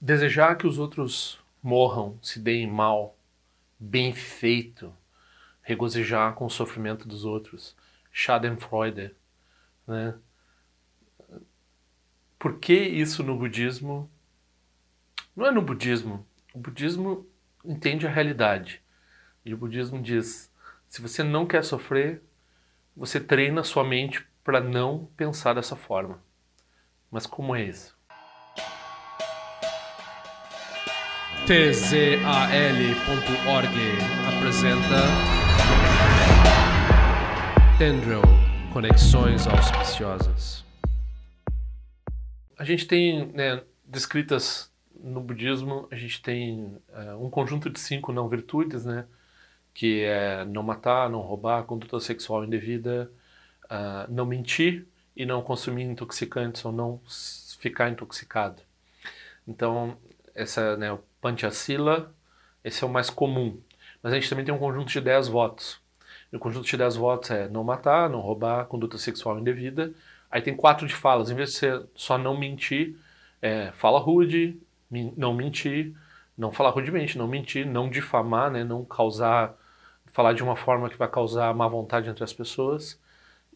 desejar que os outros morram, se deem mal, bem feito, regozijar com o sofrimento dos outros, Schadenfreude, né? Por que isso no budismo? Não é no budismo. O budismo entende a realidade. E o budismo diz: se você não quer sofrer, você treina sua mente para não pensar dessa forma. Mas como é isso? tzal.org apresenta Tendril Conexões Auspiciosas. A gente tem né, descritas no budismo, a gente tem uh, um conjunto de cinco não virtudes, né? Que é não matar, não roubar, conduta sexual indevida, uh, não mentir e não consumir intoxicantes ou não ficar intoxicado. Então, essa, né, Panchasila, esse é o mais comum. Mas a gente também tem um conjunto de 10 votos. E o conjunto de 10 votos é não matar, não roubar, conduta sexual indevida. Aí tem quatro de falas. Em vez de ser só não mentir, é fala rude, não mentir, não falar rudemente, não mentir, não difamar, né, não causar, falar de uma forma que vai causar má vontade entre as pessoas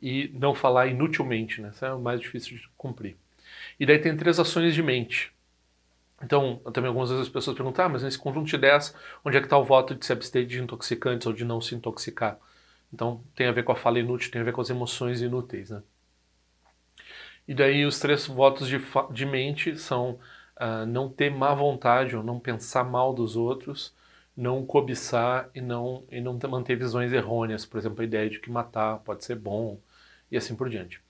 e não falar inutilmente, né, isso é o mais difícil de cumprir. E daí tem três ações de mente. Então, também algumas vezes as pessoas perguntam, ah, mas nesse conjunto de 10, onde é que está o voto de se abster de intoxicantes ou de não se intoxicar? Então, tem a ver com a fala inútil, tem a ver com as emoções inúteis, né? E daí os três votos de, de mente são uh, não ter má vontade ou não pensar mal dos outros, não cobiçar e não, e não manter visões errôneas. Por exemplo, a ideia de que matar pode ser bom e assim por diante.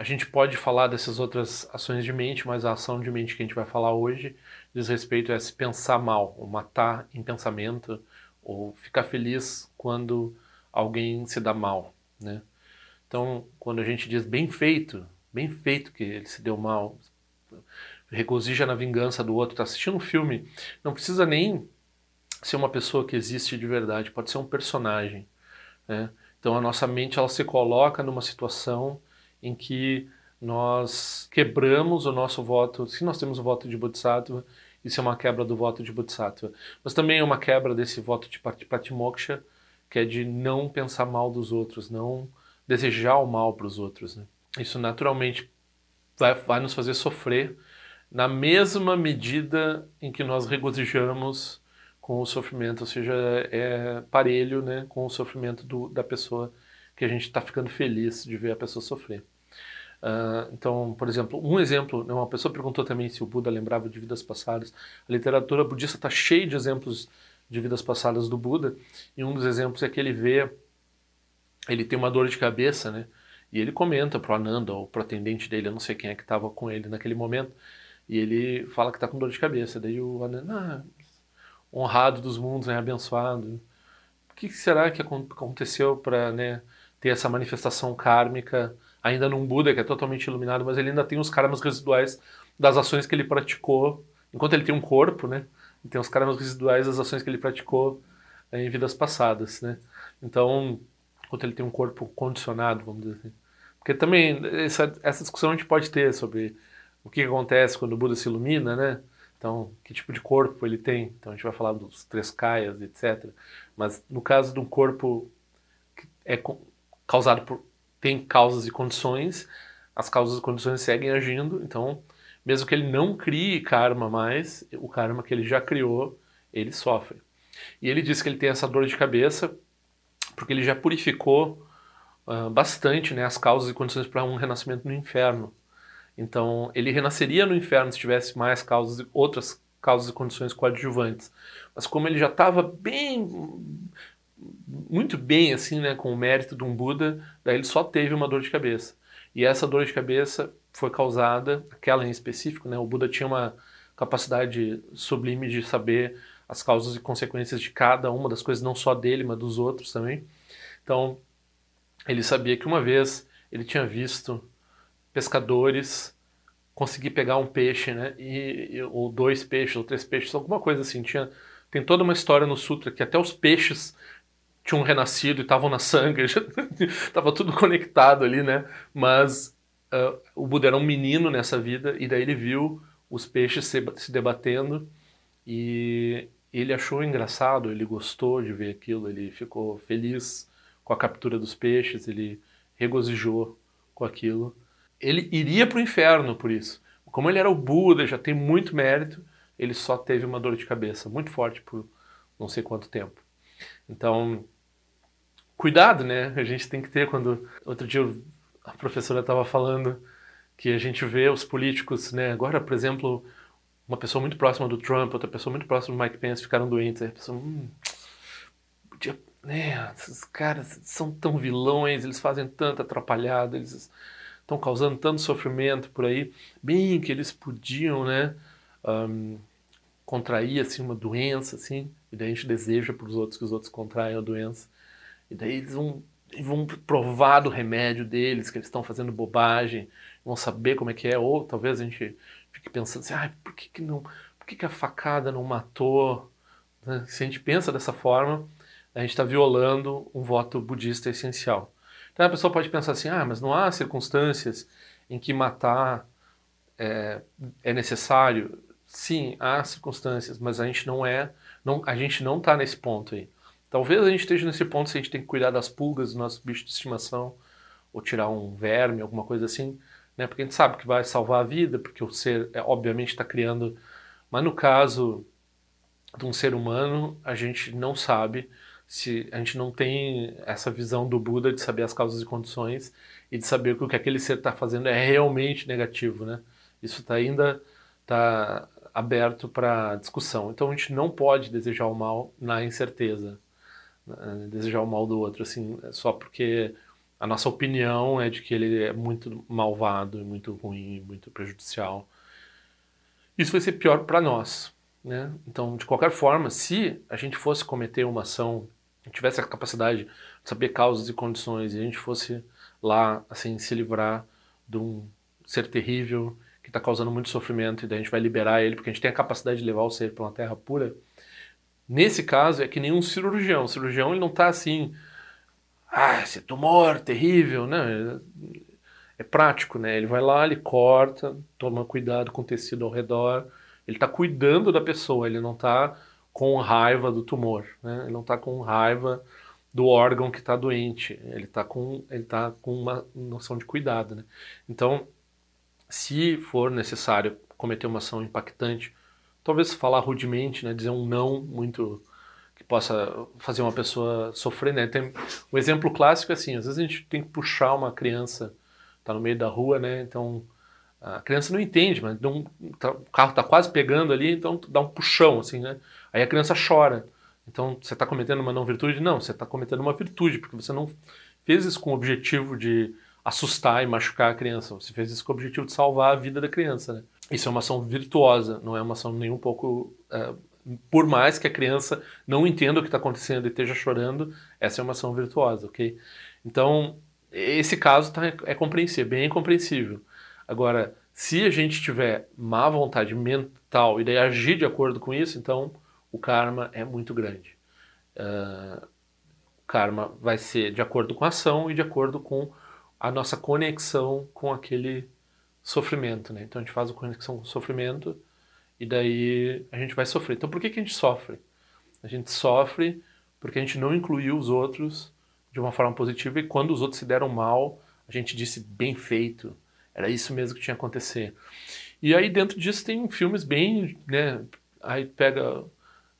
A gente pode falar dessas outras ações de mente, mas a ação de mente que a gente vai falar hoje diz respeito a se pensar mal, ou matar em pensamento, ou ficar feliz quando alguém se dá mal, né? Então, quando a gente diz bem feito, bem feito que ele se deu mal, regozija na vingança do outro, está assistindo um filme, não precisa nem ser uma pessoa que existe de verdade, pode ser um personagem. Né? Então a nossa mente ela se coloca numa situação em que nós quebramos o nosso voto, se nós temos o voto de Bodhisattva, isso é uma quebra do voto de Bodhisattva. Mas também é uma quebra desse voto de Patimoksha, que é de não pensar mal dos outros, não desejar o mal para os outros. Né? Isso naturalmente vai, vai nos fazer sofrer na mesma medida em que nós regozijamos com o sofrimento, ou seja, é parelho né, com o sofrimento do, da pessoa que a gente está ficando feliz de ver a pessoa sofrer. Uh, então, por exemplo, um exemplo, né, uma pessoa perguntou também se o Buda lembrava de vidas passadas. A literatura budista está cheia de exemplos de vidas passadas do Buda, e um dos exemplos é que ele vê, ele tem uma dor de cabeça, né? E ele comenta pro Ananda ou pro atendente dele, eu não sei quem é que estava com ele naquele momento, e ele fala que está com dor de cabeça. Daí o Ananda, ah, honrado dos mundos, né, abençoado. O que será que aconteceu para né, ter essa manifestação kármica, ainda num Buda que é totalmente iluminado, mas ele ainda tem os karmas residuais das ações que ele praticou, enquanto ele tem um corpo, né? Tem os karmas residuais das ações que ele praticou em vidas passadas, né? Então, enquanto ele tem um corpo condicionado, vamos dizer assim. Porque também essa, essa discussão a gente pode ter sobre o que acontece quando o Buda se ilumina, né? Então, que tipo de corpo ele tem? Então, a gente vai falar dos três kayas, etc. Mas no caso de um corpo que é causado por tem causas e condições, as causas e condições seguem agindo. Então, mesmo que ele não crie karma mais, o karma que ele já criou, ele sofre. E ele diz que ele tem essa dor de cabeça porque ele já purificou uh, bastante né, as causas e condições para um renascimento no inferno. Então, ele renasceria no inferno se tivesse mais causas, outras causas e condições coadjuvantes. Mas como ele já estava bem, muito bem assim, né, com o mérito de um Buda, daí ele só teve uma dor de cabeça. E essa dor de cabeça foi causada, aquela em específico, né, o Buda tinha uma capacidade sublime de saber as causas e consequências de cada uma das coisas, não só dele, mas dos outros também. Então, ele sabia que uma vez ele tinha visto pescadores conseguir pegar um peixe, né? E, ou dois peixes, ou três peixes, alguma coisa assim. Tinha, tem toda uma história no Sutra que até os peixes tinham renascido e estavam na sangue, estava tudo conectado ali, né? Mas uh, o Buda era um menino nessa vida e daí ele viu os peixes se, se debatendo e ele achou engraçado, ele gostou de ver aquilo, ele ficou feliz com a captura dos peixes, ele regozijou com aquilo. Ele iria para o inferno por isso. Como ele era o Buda, já tem muito mérito, ele só teve uma dor de cabeça muito forte por não sei quanto tempo. Então, cuidado, né? A gente tem que ter quando outro dia a professora estava falando que a gente vê os políticos, né? Agora, por exemplo, uma pessoa muito próxima do Trump, outra pessoa muito próxima do Mike Pence ficaram doentes. Aí a pessoa, hum, podia, né? Esses caras são tão vilões, eles fazem tanta atrapalhada, eles estão causando tanto sofrimento por aí. Bem que eles podiam, né? Um, contrair assim uma doença, assim, e daí a gente deseja para os outros que os outros contraiam a doença. E daí eles vão, vão provar do remédio deles, que eles estão fazendo bobagem, vão saber como é que é, ou talvez a gente fique pensando assim, ah, por que, que não, por que, que a facada não matou? Né? Se a gente pensa dessa forma, a gente está violando um voto budista essencial. Então a pessoa pode pensar assim, ah, mas não há circunstâncias em que matar é, é necessário. Sim, há circunstâncias, mas a gente não é, não, a gente não está nesse ponto aí. Talvez a gente esteja nesse ponto se a gente tem que cuidar das pulgas dos nossos bichos de estimação, ou tirar um verme, alguma coisa assim, né? Porque a gente sabe que vai salvar a vida, porque o ser, é, obviamente, está criando. Mas no caso de um ser humano, a gente não sabe se a gente não tem essa visão do Buda de saber as causas e condições e de saber que o que aquele ser está fazendo é realmente negativo, né? Isso tá ainda está aberto para discussão. Então a gente não pode desejar o mal na incerteza, né? desejar o mal do outro assim só porque a nossa opinião é de que ele é muito malvado, muito ruim, muito prejudicial. Isso vai ser pior para nós. Né? Então, de qualquer forma, se a gente fosse cometer uma ação, tivesse a capacidade de saber causas e condições, e a gente fosse lá, assim, se livrar de um ser terrível que está causando muito sofrimento, e daí a gente vai liberar ele, porque a gente tem a capacidade de levar o ser para uma terra pura. Nesse caso, é que nem um cirurgião. O cirurgião ele não está assim ah, esse tumor terrível, né? É prático, né? Ele vai lá, ele corta, toma cuidado com o tecido ao redor. Ele está cuidando da pessoa, ele não está com raiva do tumor, né? Ele não está com raiva do órgão que está doente. Ele está com, ele tá com uma noção de cuidado, né? Então, se for necessário cometer uma ação impactante, talvez falar rudemente, né? Dizer um não muito possa fazer uma pessoa sofrer, né? Tem um exemplo clássico é assim, às vezes a gente tem que puxar uma criança, tá no meio da rua, né? Então a criança não entende, mas tá, o carro tá quase pegando ali, então dá um puxão assim, né? Aí a criança chora. Então você está cometendo uma não virtude? Não, você está cometendo uma virtude, porque você não fez isso com o objetivo de assustar e machucar a criança. Você fez isso com o objetivo de salvar a vida da criança, né? Isso é uma ação virtuosa, não é uma ação nem um pouco uh, por mais que a criança não entenda o que está acontecendo e esteja chorando, essa é uma ação virtuosa, ok? Então, esse caso tá, é compreensível, bem compreensível. Agora, se a gente tiver má vontade mental e daí agir de acordo com isso, então o karma é muito grande. Uh, o karma vai ser de acordo com a ação e de acordo com a nossa conexão com aquele sofrimento. Né? Então a gente faz a conexão com o sofrimento e daí a gente vai sofrer. Então por que, que a gente sofre? A gente sofre porque a gente não incluiu os outros de uma forma positiva e quando os outros se deram mal, a gente disse bem feito, era isso mesmo que tinha que acontecer. E aí dentro disso tem filmes bem, né, aí pega,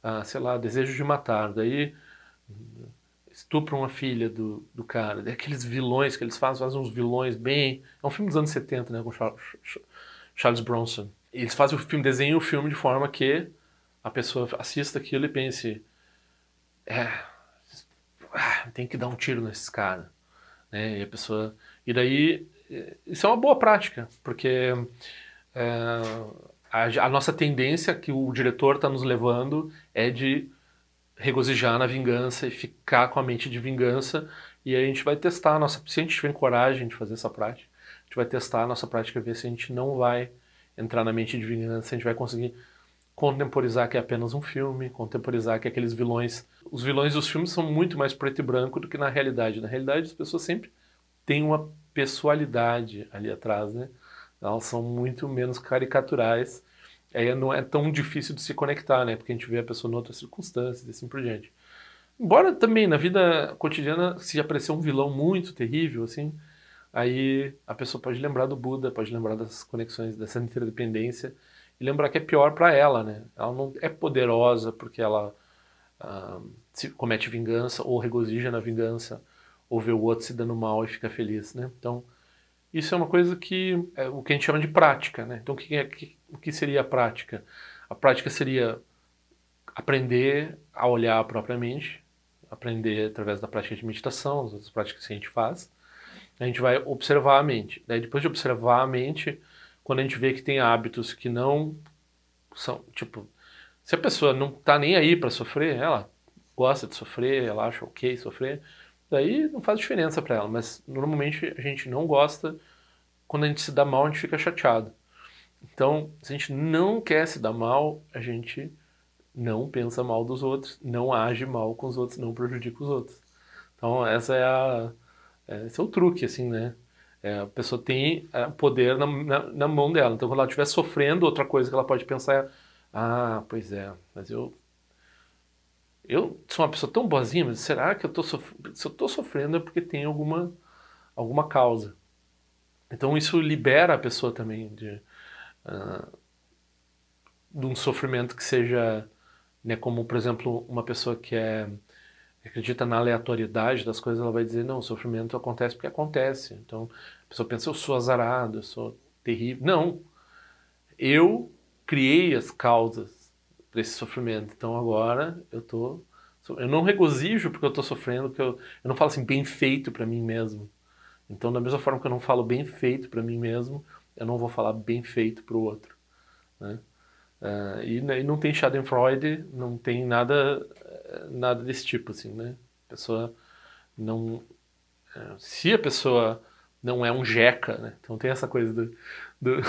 ah, sei lá, Desejo de Matar, daí estupra uma filha do, do cara, daí aqueles vilões que eles fazem, fazem uns vilões bem... É um filme dos anos 70, né, com Charles Bronson eles fazem o filme, desenham o filme de forma que a pessoa assista aquilo e pense, é, ah, tem que dar um tiro nesses caras, né? E a pessoa, e daí isso é uma boa prática, porque é, a, a, nossa tendência que o diretor está nos levando é de regozijar na vingança e ficar com a mente de vingança e aí a gente vai testar a nossa, se a gente tiver coragem de fazer essa prática, a gente vai testar a nossa prática e ver se a gente não vai entrar na mente de vingança, a gente vai conseguir contemporizar que é apenas um filme, contemporizar que aqueles vilões. Os vilões dos filmes são muito mais preto e branco do que na realidade. Na realidade, as pessoas sempre têm uma pessoalidade ali atrás, né? Elas são muito menos caricaturais. Aí não é tão difícil de se conectar, né? Porque a gente vê a pessoa em outras circunstâncias e assim por diante. Embora também na vida cotidiana, se aparecer um vilão muito terrível, assim, aí a pessoa pode lembrar do Buda, pode lembrar das conexões, dessa interdependência e lembrar que é pior para ela, né? Ela não é poderosa porque ela uh, comete vingança ou regozija na vingança ou vê o outro se dando mal e fica feliz, né? Então, isso é uma coisa que é o que a gente chama de prática, né? Então, o que, é, o que seria a prática? A prática seria aprender a olhar propriamente, aprender através da prática de meditação, as outras práticas que a gente faz. A gente vai observar a mente. Daí, depois de observar a mente, quando a gente vê que tem hábitos que não são, tipo, se a pessoa não tá nem aí para sofrer, ela gosta de sofrer, ela acha ok sofrer, daí não faz diferença para ela, mas normalmente a gente não gosta, quando a gente se dá mal, a gente fica chateado. Então, se a gente não quer se dar mal, a gente não pensa mal dos outros, não age mal com os outros, não prejudica os outros. Então, essa é a, é, esse é o truque, assim, né? É, a pessoa tem é, poder na, na, na, mão dela. Então, quando ela estiver sofrendo, outra coisa que ela pode pensar é: ah, pois é, mas eu. Eu sou uma pessoa tão boazinha, mas será que eu estou sofrendo? Se eu estou sofrendo é porque tem alguma, alguma causa. Então, isso libera a pessoa também de, uh, de um sofrimento que seja, né, como, por exemplo, uma pessoa que é acredita na aleatoriedade das coisas, ela vai dizer, não, o sofrimento acontece porque acontece. Então, a pessoa pensa, eu sou azarado, eu sou terrível. Não. Eu criei as causas para esse sofrimento. Então, agora eu tô eu não regozijo porque eu estou sofrendo, porque eu, eu não falo assim, bem feito para mim mesmo. Então, da mesma forma que eu não falo bem feito para mim mesmo, eu não vou falar bem feito para o outro. Né? Uh, e, e, não tem Schadenfreude, não tem nada nada desse tipo, assim, né? A pessoa não... É, se a pessoa não é um jeca, né? Então tem essa coisa do... do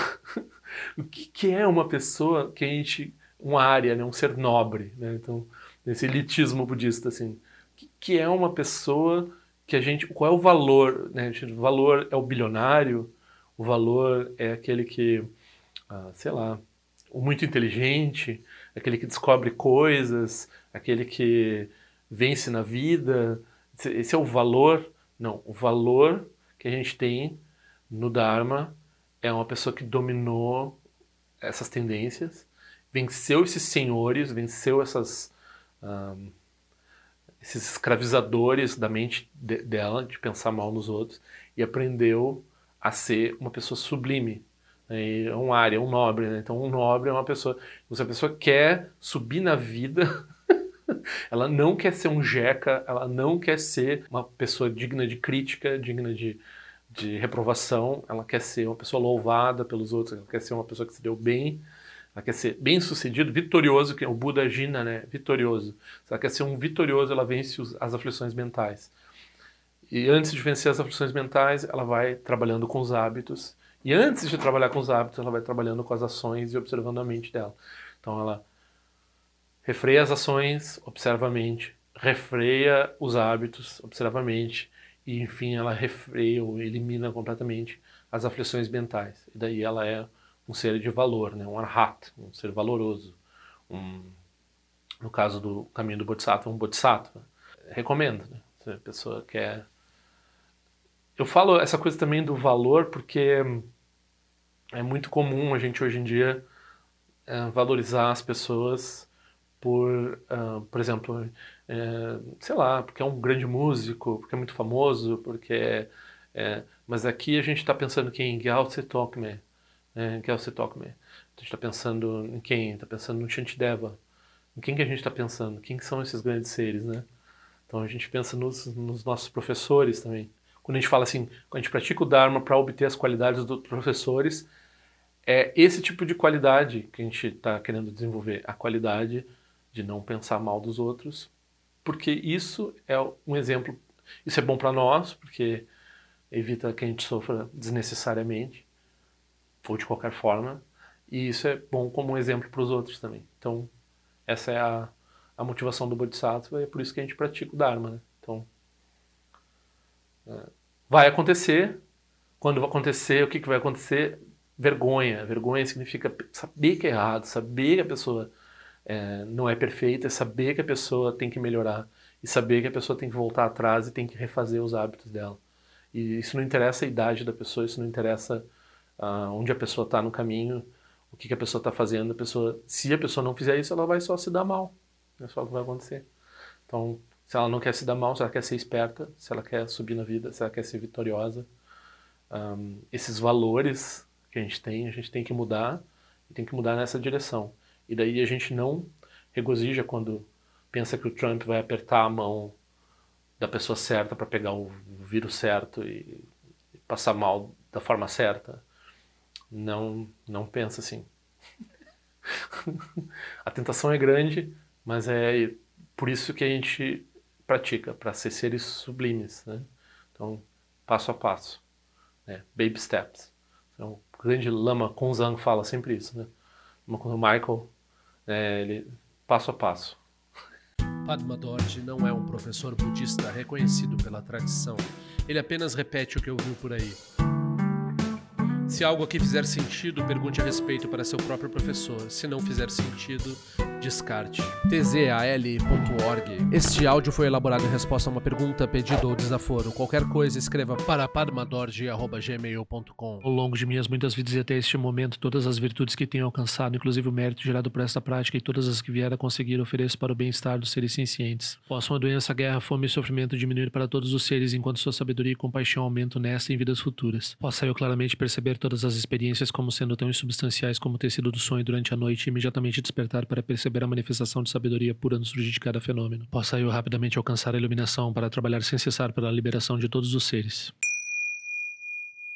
o que, que é uma pessoa que a gente... uma área, né? Um ser nobre, né? Então, nesse elitismo budista, assim. Que, que é uma pessoa que a gente... Qual é o valor, né? O valor é o bilionário, o valor é aquele que, ah, sei lá, o muito inteligente, aquele que descobre coisas, aquele que vence na vida. Esse é o valor. Não, o valor que a gente tem no Dharma é uma pessoa que dominou essas tendências, venceu esses senhores, venceu essas, um, esses escravizadores da mente de, dela, de pensar mal nos outros, e aprendeu a ser uma pessoa sublime. Né? É um área, um nobre. Né? Então, um nobre é uma pessoa. Se a pessoa quer subir na vida, ela não quer ser um jeca, ela não quer ser uma pessoa digna de crítica, digna de, de reprovação, ela quer ser uma pessoa louvada pelos outros, ela quer ser uma pessoa que se deu bem, ela quer ser bem sucedido, vitorioso, que é o Buda Gina, né? Vitorioso. Se ela quer ser um vitorioso, ela vence as aflições mentais. E antes de vencer as aflições mentais, ela vai trabalhando com os hábitos. E antes de trabalhar com os hábitos, ela vai trabalhando com as ações e observando a mente dela. Então ela Refreia as ações, observa a mente. Refreia os hábitos, observa a mente. E, enfim, ela refreia ou elimina completamente as aflições mentais. E daí ela é um ser de valor, né? um arhat, um ser valoroso. Um, no caso do caminho do Bodhisattva, um Bodhisattva. Recomendo, né? Se a pessoa quer... Eu falo essa coisa também do valor porque é muito comum a gente hoje em dia é, valorizar as pessoas por, uh, por exemplo, é, sei lá, porque é um grande músico, porque é muito famoso, porque é, mas aqui a gente está pensando quem? Gyal Tokme, né? Gyal Tokme. A gente está pensando em quem? Está pensando no Shantideva. Em quem que a gente está pensando? Quem que são esses grandes seres, né? Então a gente pensa nos, nos nossos professores também. Quando a gente fala assim, quando a gente pratica o Dharma para obter as qualidades dos professores, é esse tipo de qualidade que a gente está querendo desenvolver, a qualidade de não pensar mal dos outros, porque isso é um exemplo. Isso é bom para nós, porque evita que a gente sofra desnecessariamente, ou de qualquer forma, e isso é bom como um exemplo para os outros também. Então, essa é a, a motivação do Bodhisattva, e é por isso que a gente pratica o Dharma. Né? Então, é, vai acontecer. Quando vai acontecer, o que, que vai acontecer? vergonha. Vergonha significa saber que é errado, saber que a pessoa é, não é perfeita, saber que a pessoa tem que melhorar e saber que a pessoa tem que voltar atrás e tem que refazer os hábitos dela. E isso não interessa a idade da pessoa, isso não interessa onde a pessoa está no caminho, o que, que a pessoa está fazendo. A pessoa, se a pessoa não fizer isso, ela vai só se dar mal. É só o que vai acontecer. Então, se ela não quer se dar mal, se ela quer ser esperta, se ela quer subir na vida, se ela quer ser vitoriosa, um, esses valores que a gente tem, a gente tem que mudar e tem que mudar nessa direção. E daí a gente não regozija quando pensa que o Trump vai apertar a mão da pessoa certa para pegar o vírus certo e passar mal da forma certa. Não, não pensa assim. a tentação é grande, mas é por isso que a gente pratica, para ser seres sublimes. Né? Então, passo a passo. Né? Baby steps. Então, o grande Lama Kunzang fala sempre isso. Né? O Michael, é, ele, passo a passo. Padma Dorje não é um professor budista reconhecido pela tradição. Ele apenas repete o que ouviu por aí. Se algo aqui fizer sentido, pergunte a respeito para seu próprio professor. Se não fizer sentido, descarte. tzal.org. Este áudio foi elaborado em resposta a uma pergunta, pedido ou desaforo. Qualquer coisa, escreva para padmadorje.gmail.com. Ao longo de minhas muitas vidas e até este momento, todas as virtudes que tenho alcançado, inclusive o mérito gerado por esta prática e todas as que vier a conseguir, ofereço para o bem-estar dos seres cientes. Possam a doença, guerra, fome e sofrimento diminuir para todos os seres, enquanto sua sabedoria e compaixão aumentam nesta e em vidas futuras. Possa eu claramente perceber todas as experiências como sendo tão insubstanciais como o tecido do sonho durante a noite e imediatamente despertar para perceber a manifestação de sabedoria pura no surgir de cada fenômeno. Possa eu rapidamente alcançar a iluminação para trabalhar sem cessar pela liberação de todos os seres.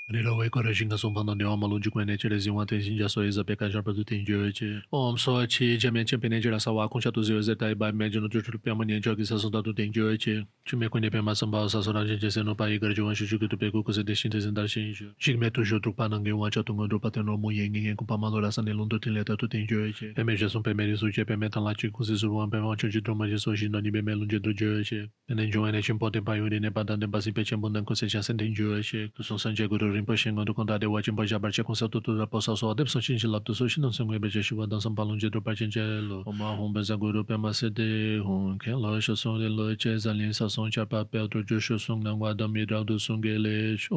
Nilo weko re shinga sumpa nande oma lunji kwen neche le zingwa ten shinja so eza peka jarpa du ten jio eche. Om so eche jamen chenpe neche la sawa kuncha tu zio zeta iba ime jino tu chulu piyama nyen choki sa sonda tu ten jio eche. Chume kwen nepe ma samba sa sora jenje se no pa igar jo wanshu chuki tu peku kuse deshin te zindar shen ijo. Shigme tu shio trukpa nange wancha tungo drupa ten romu yen ngen kumpa malo la sane lundu ten leta tu ten jio eche. Peme je sun peme risu che peme tan la chi kuse suruwan peme wancho chi droma je so shindo ni peme lunje dru jio eche. Pene jo ene chenpo ten pa yuri ne pa dan ten pa si pe chenpo dan kuse chasen ten jio eche. Kusun sanje guru rinpoche ngon dukon dade wachin pa jabar che konsa tu tu rapa sa so adep san shin shi lap tu so shin nonsen gwe beche shiwa dan san palung je drupa chin che lo oma hong ben zang guru pe ma se de hong ken lo sho song de lo che zan lin sa song cha pa pe otro jo sho song nang wa dam mi rao du song ge le sho